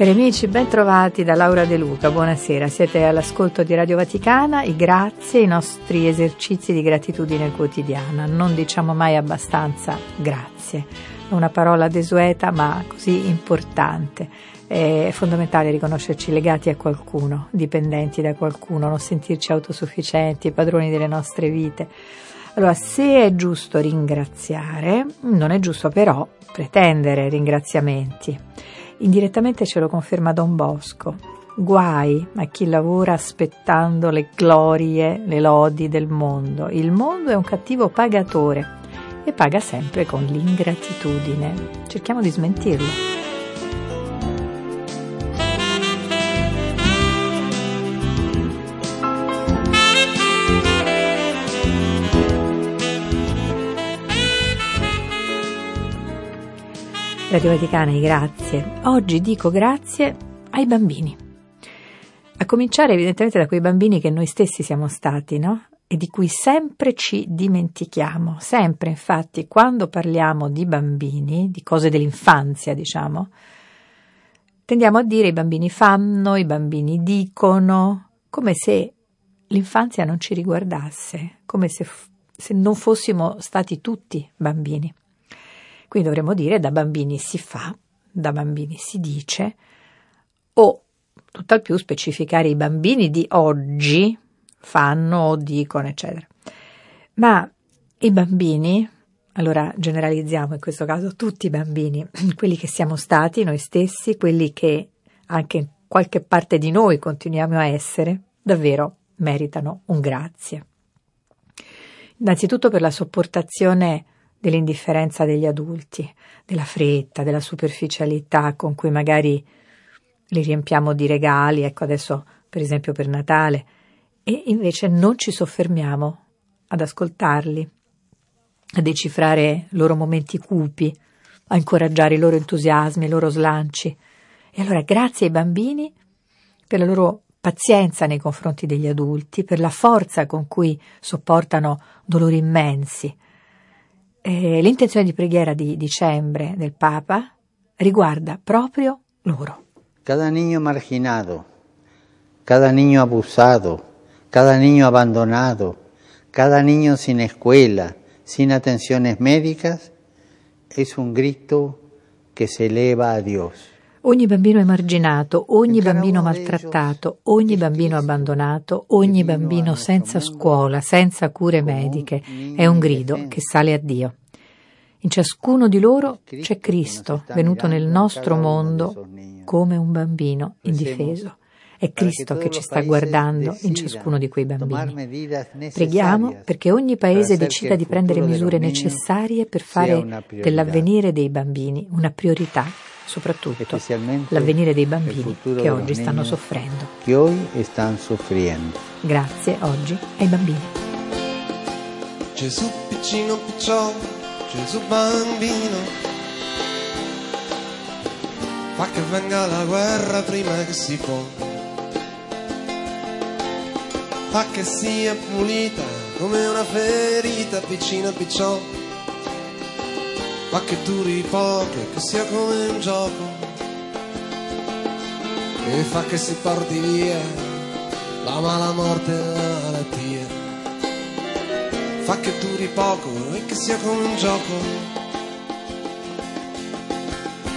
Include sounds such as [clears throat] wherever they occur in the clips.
Cari amici, ben trovati da Laura De Luca, buonasera. Siete all'ascolto di Radio Vaticana, i grazie, i nostri esercizi di gratitudine quotidiana. Non diciamo mai abbastanza grazie. È una parola desueta ma così importante. È fondamentale riconoscerci legati a qualcuno, dipendenti da qualcuno, non sentirci autosufficienti, padroni delle nostre vite. Allora, se è giusto ringraziare, non è giusto però pretendere ringraziamenti. Indirettamente ce lo conferma Don Bosco. Guai a chi lavora aspettando le glorie, le lodi del mondo. Il mondo è un cattivo pagatore e paga sempre con l'ingratitudine. Cerchiamo di smentirlo. Radio Vaticana, grazie. Oggi dico grazie ai bambini. A cominciare evidentemente da quei bambini che noi stessi siamo stati, no? E di cui sempre ci dimentichiamo. Sempre, infatti, quando parliamo di bambini, di cose dell'infanzia, diciamo, tendiamo a dire i bambini fanno, i bambini dicono, come se l'infanzia non ci riguardasse, come se, se non fossimo stati tutti bambini. Quindi dovremmo dire da bambini si fa, da bambini si dice, o tutt'al più specificare i bambini di oggi fanno o dicono, eccetera. Ma i bambini, allora generalizziamo in questo caso tutti i bambini, [clears throat] quelli che siamo stati noi stessi, quelli che anche qualche parte di noi continuiamo a essere, davvero meritano un grazie. Innanzitutto per la sopportazione dell'indifferenza degli adulti, della fretta, della superficialità con cui magari li riempiamo di regali, ecco adesso per esempio per Natale, e invece non ci soffermiamo ad ascoltarli, a decifrare i loro momenti cupi, a incoraggiare i loro entusiasmi, i loro slanci. E allora grazie ai bambini per la loro pazienza nei confronti degli adulti, per la forza con cui sopportano dolori immensi, eh, l'intenzione di preghiera di dicembre del Papa riguarda proprio loro. Cada niño marginado, cada niño abusado, cada niño abandonado, cada niño sin escuela, sin atenciones médicas, es un grito que se eleva a Dios. Ogni bambino emarginato, ogni bambino maltrattato, ogni bambino abbandonato, ogni bambino senza scuola, senza cure mediche, è un grido che sale a Dio. In ciascuno di loro c'è Cristo, venuto nel nostro mondo come un bambino indifeso. È Cristo che ci sta guardando in ciascuno di quei bambini. Preghiamo perché ogni paese decida di prendere misure necessarie per fare dell'avvenire dei bambini una priorità soprattutto l'avvenire dei bambini che oggi stanno soffrendo. Grazie oggi ai bambini. Gesù piccino picciò, Gesù bambino, fa che venga la guerra prima che si può, fa che sia pulita come una ferita piccina picciò ma che duri poco e che sia come un gioco e fa che si porti via la mala morte e la malattia. Fa che duri poco e che sia come un gioco.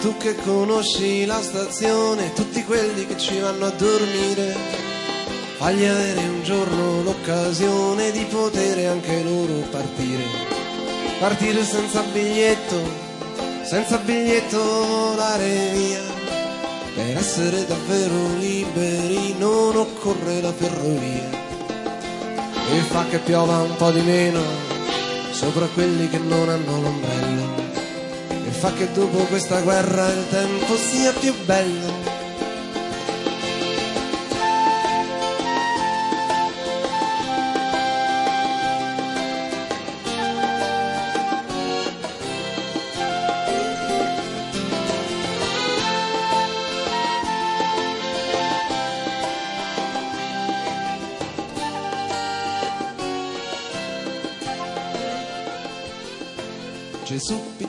Tu che conosci la stazione tutti quelli che ci vanno a dormire fagli avere un giorno l'occasione di poter anche loro partire partire senza biglietto, senza biglietto volare via. Per essere davvero liberi non occorre la ferrovia. E fa che piova un po' di meno sopra quelli che non hanno l'ombrello. E fa che dopo questa guerra il tempo sia più bello.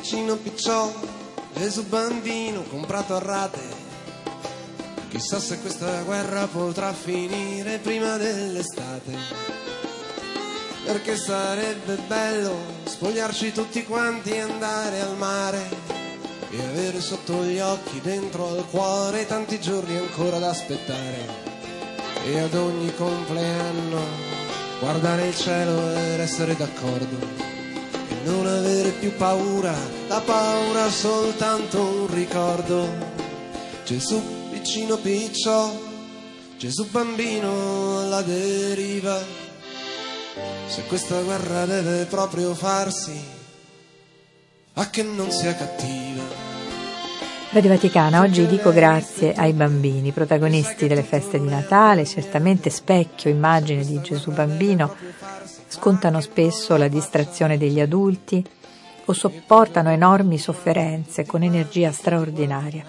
Piccino picciò, Gesù bambino comprato a rate. Chissà se questa guerra potrà finire prima dell'estate. Perché sarebbe bello spogliarci tutti quanti e andare al mare e avere sotto gli occhi, dentro al cuore, tanti giorni ancora da aspettare. E ad ogni compleanno guardare il cielo ed essere d'accordo non avere più paura, la paura è soltanto un ricordo. Gesù piccino piccio, Gesù bambino alla deriva. Se questa guerra deve proprio farsi, a che non sia cattiva. Radio Vaticana, oggi dico grazie ai bambini, protagonisti delle feste di Natale, certamente specchio, immagine di Gesù bambino, scontano spesso la distrazione degli adulti o sopportano enormi sofferenze con energia straordinaria.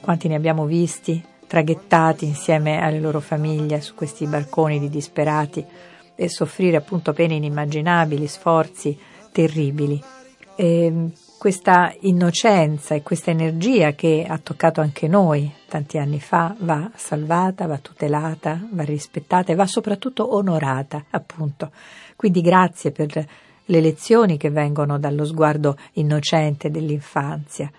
Quanti ne abbiamo visti traghettati insieme alle loro famiglie su questi barconi di disperati e soffrire appunto pene inimmaginabili, sforzi terribili. E questa innocenza e questa energia che ha toccato anche noi tanti anni fa va salvata, va tutelata, va rispettata e va soprattutto onorata, appunto. Quindi grazie per le lezioni che vengono dallo sguardo innocente dell'infanzia,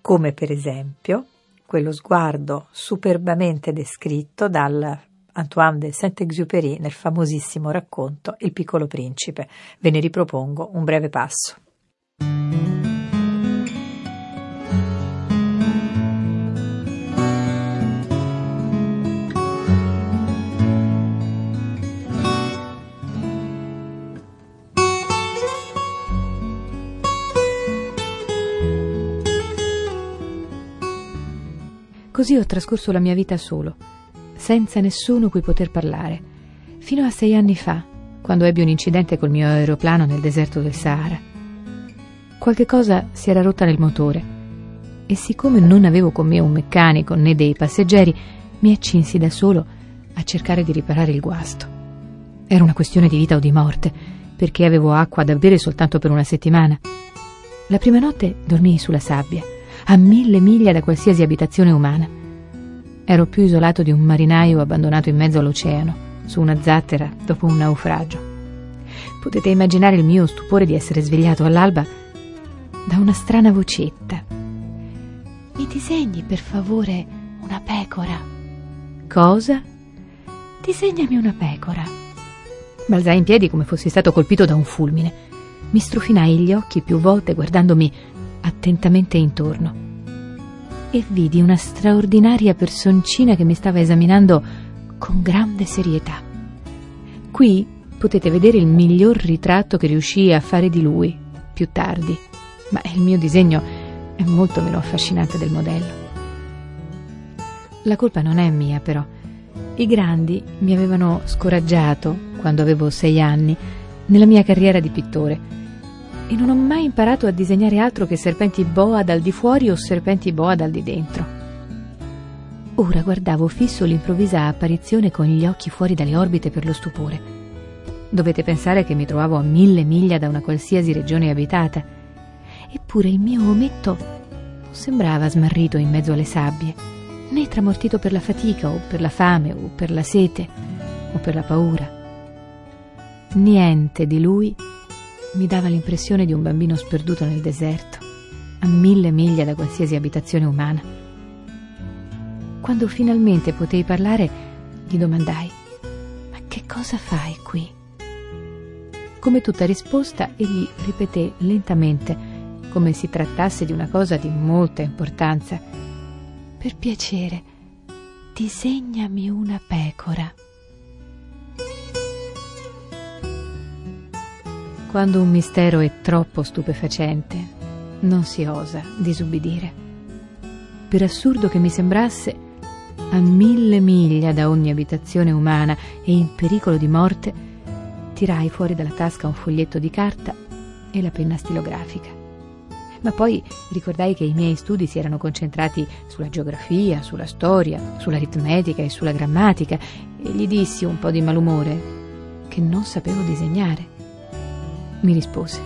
come per esempio quello sguardo superbamente descritto dal Antoine de Saint-Exupéry nel famosissimo racconto Il piccolo principe. Ve ne ripropongo un breve passo. Così ho trascorso la mia vita solo, senza nessuno cui poter parlare, fino a sei anni fa, quando ebbi un incidente col mio aeroplano nel deserto del Sahara. Qualche cosa si era rotta nel motore e siccome non avevo con me un meccanico né dei passeggeri, mi accinsi da solo a cercare di riparare il guasto. Era una questione di vita o di morte, perché avevo acqua da bere soltanto per una settimana. La prima notte dormii sulla sabbia a mille miglia da qualsiasi abitazione umana. Ero più isolato di un marinaio abbandonato in mezzo all'oceano, su una zattera dopo un naufragio. Potete immaginare il mio stupore di essere svegliato all'alba da una strana vocetta. Mi disegni per favore una pecora. Cosa? Disegnami una pecora. Balzai in piedi come fossi stato colpito da un fulmine. Mi strufinai gli occhi più volte guardandomi attentamente intorno e vidi una straordinaria personcina che mi stava esaminando con grande serietà. Qui potete vedere il miglior ritratto che riuscii a fare di lui più tardi, ma il mio disegno è molto meno affascinante del modello. La colpa non è mia, però. I grandi mi avevano scoraggiato, quando avevo sei anni, nella mia carriera di pittore e non ho mai imparato a disegnare altro che serpenti boa dal di fuori o serpenti boa dal di dentro. Ora guardavo fisso l'improvvisa apparizione con gli occhi fuori dalle orbite per lo stupore. Dovete pensare che mi trovavo a mille miglia da una qualsiasi regione abitata. Eppure il mio ometto non sembrava smarrito in mezzo alle sabbie, né tramortito per la fatica o per la fame o per la sete o per la paura. Niente di lui mi dava l'impressione di un bambino sperduto nel deserto, a mille miglia da qualsiasi abitazione umana. Quando finalmente potei parlare, gli domandai: Ma che cosa fai qui? Come tutta risposta, egli ripeté lentamente, come si trattasse di una cosa di molta importanza: Per piacere, disegnami una pecora. Quando un mistero è troppo stupefacente, non si osa disubbidire. Per assurdo che mi sembrasse, a mille miglia da ogni abitazione umana e in pericolo di morte, tirai fuori dalla tasca un foglietto di carta e la penna stilografica. Ma poi ricordai che i miei studi si erano concentrati sulla geografia, sulla storia, sull'aritmetica e sulla grammatica e gli dissi un po' di malumore che non sapevo disegnare mi rispose.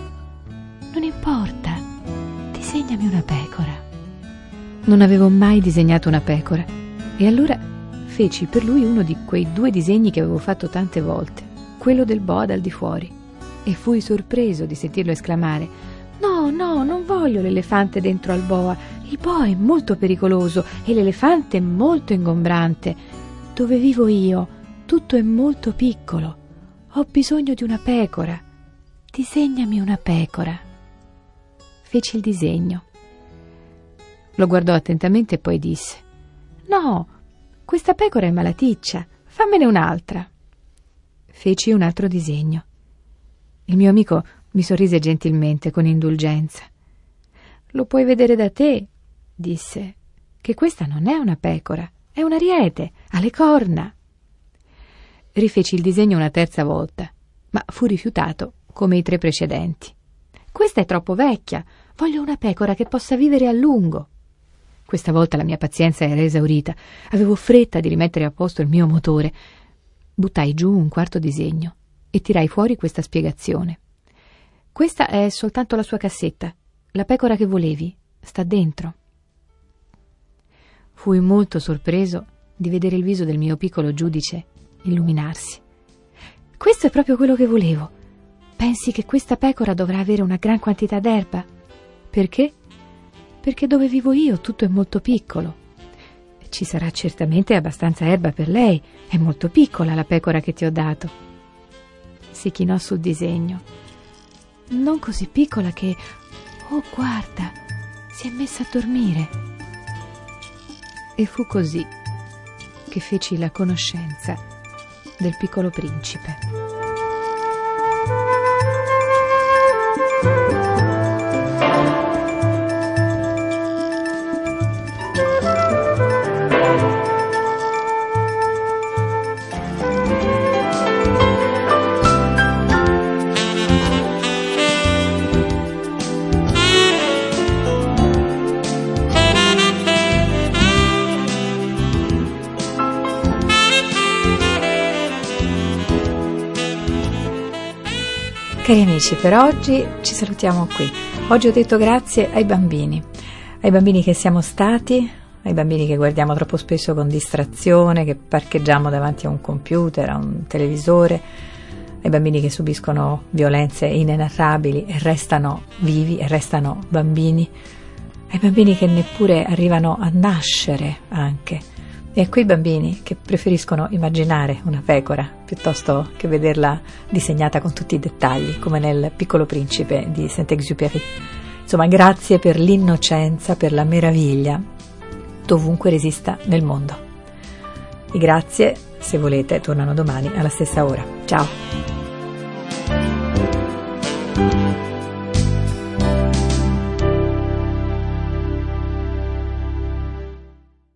Non importa, disegnami una pecora. Non avevo mai disegnato una pecora e allora feci per lui uno di quei due disegni che avevo fatto tante volte, quello del boa dal di fuori, e fui sorpreso di sentirlo esclamare No, no, non voglio l'elefante dentro al boa. Il boa è molto pericoloso e l'elefante è molto ingombrante. Dove vivo io, tutto è molto piccolo. Ho bisogno di una pecora. Disegnami una pecora. Feci il disegno. Lo guardò attentamente e poi disse: No, questa pecora è malaticcia, fammene un'altra. Feci un altro disegno. Il mio amico mi sorrise gentilmente, con indulgenza. Lo puoi vedere da te, disse, che questa non è una pecora, è un ariete, ha le corna. Rifeci il disegno una terza volta, ma fu rifiutato come i tre precedenti. Questa è troppo vecchia, voglio una pecora che possa vivere a lungo. Questa volta la mia pazienza era esaurita, avevo fretta di rimettere a posto il mio motore. Buttai giù un quarto disegno e tirai fuori questa spiegazione. Questa è soltanto la sua cassetta. La pecora che volevi sta dentro. Fui molto sorpreso di vedere il viso del mio piccolo giudice illuminarsi. Questo è proprio quello che volevo. Pensi che questa pecora dovrà avere una gran quantità d'erba? Perché? Perché dove vivo io tutto è molto piccolo. Ci sarà certamente abbastanza erba per lei. È molto piccola la pecora che ti ho dato. Si chinò sul disegno non così piccola che... Oh, guarda, si è messa a dormire. E fu così che feci la conoscenza del piccolo principe. Cari amici, per oggi ci salutiamo qui. Oggi ho detto grazie ai bambini, ai bambini che siamo stati, ai bambini che guardiamo troppo spesso con distrazione, che parcheggiamo davanti a un computer, a un televisore, ai bambini che subiscono violenze inenarrabili e restano vivi e restano bambini, ai bambini che neppure arrivano a nascere anche e a quei bambini che preferiscono immaginare una pecora piuttosto che vederla disegnata con tutti i dettagli, come nel Piccolo Principe di Saint-Exupéry. Insomma, grazie per l'innocenza, per la meraviglia, dovunque resista nel mondo. E grazie, se volete, tornano domani alla stessa ora. Ciao!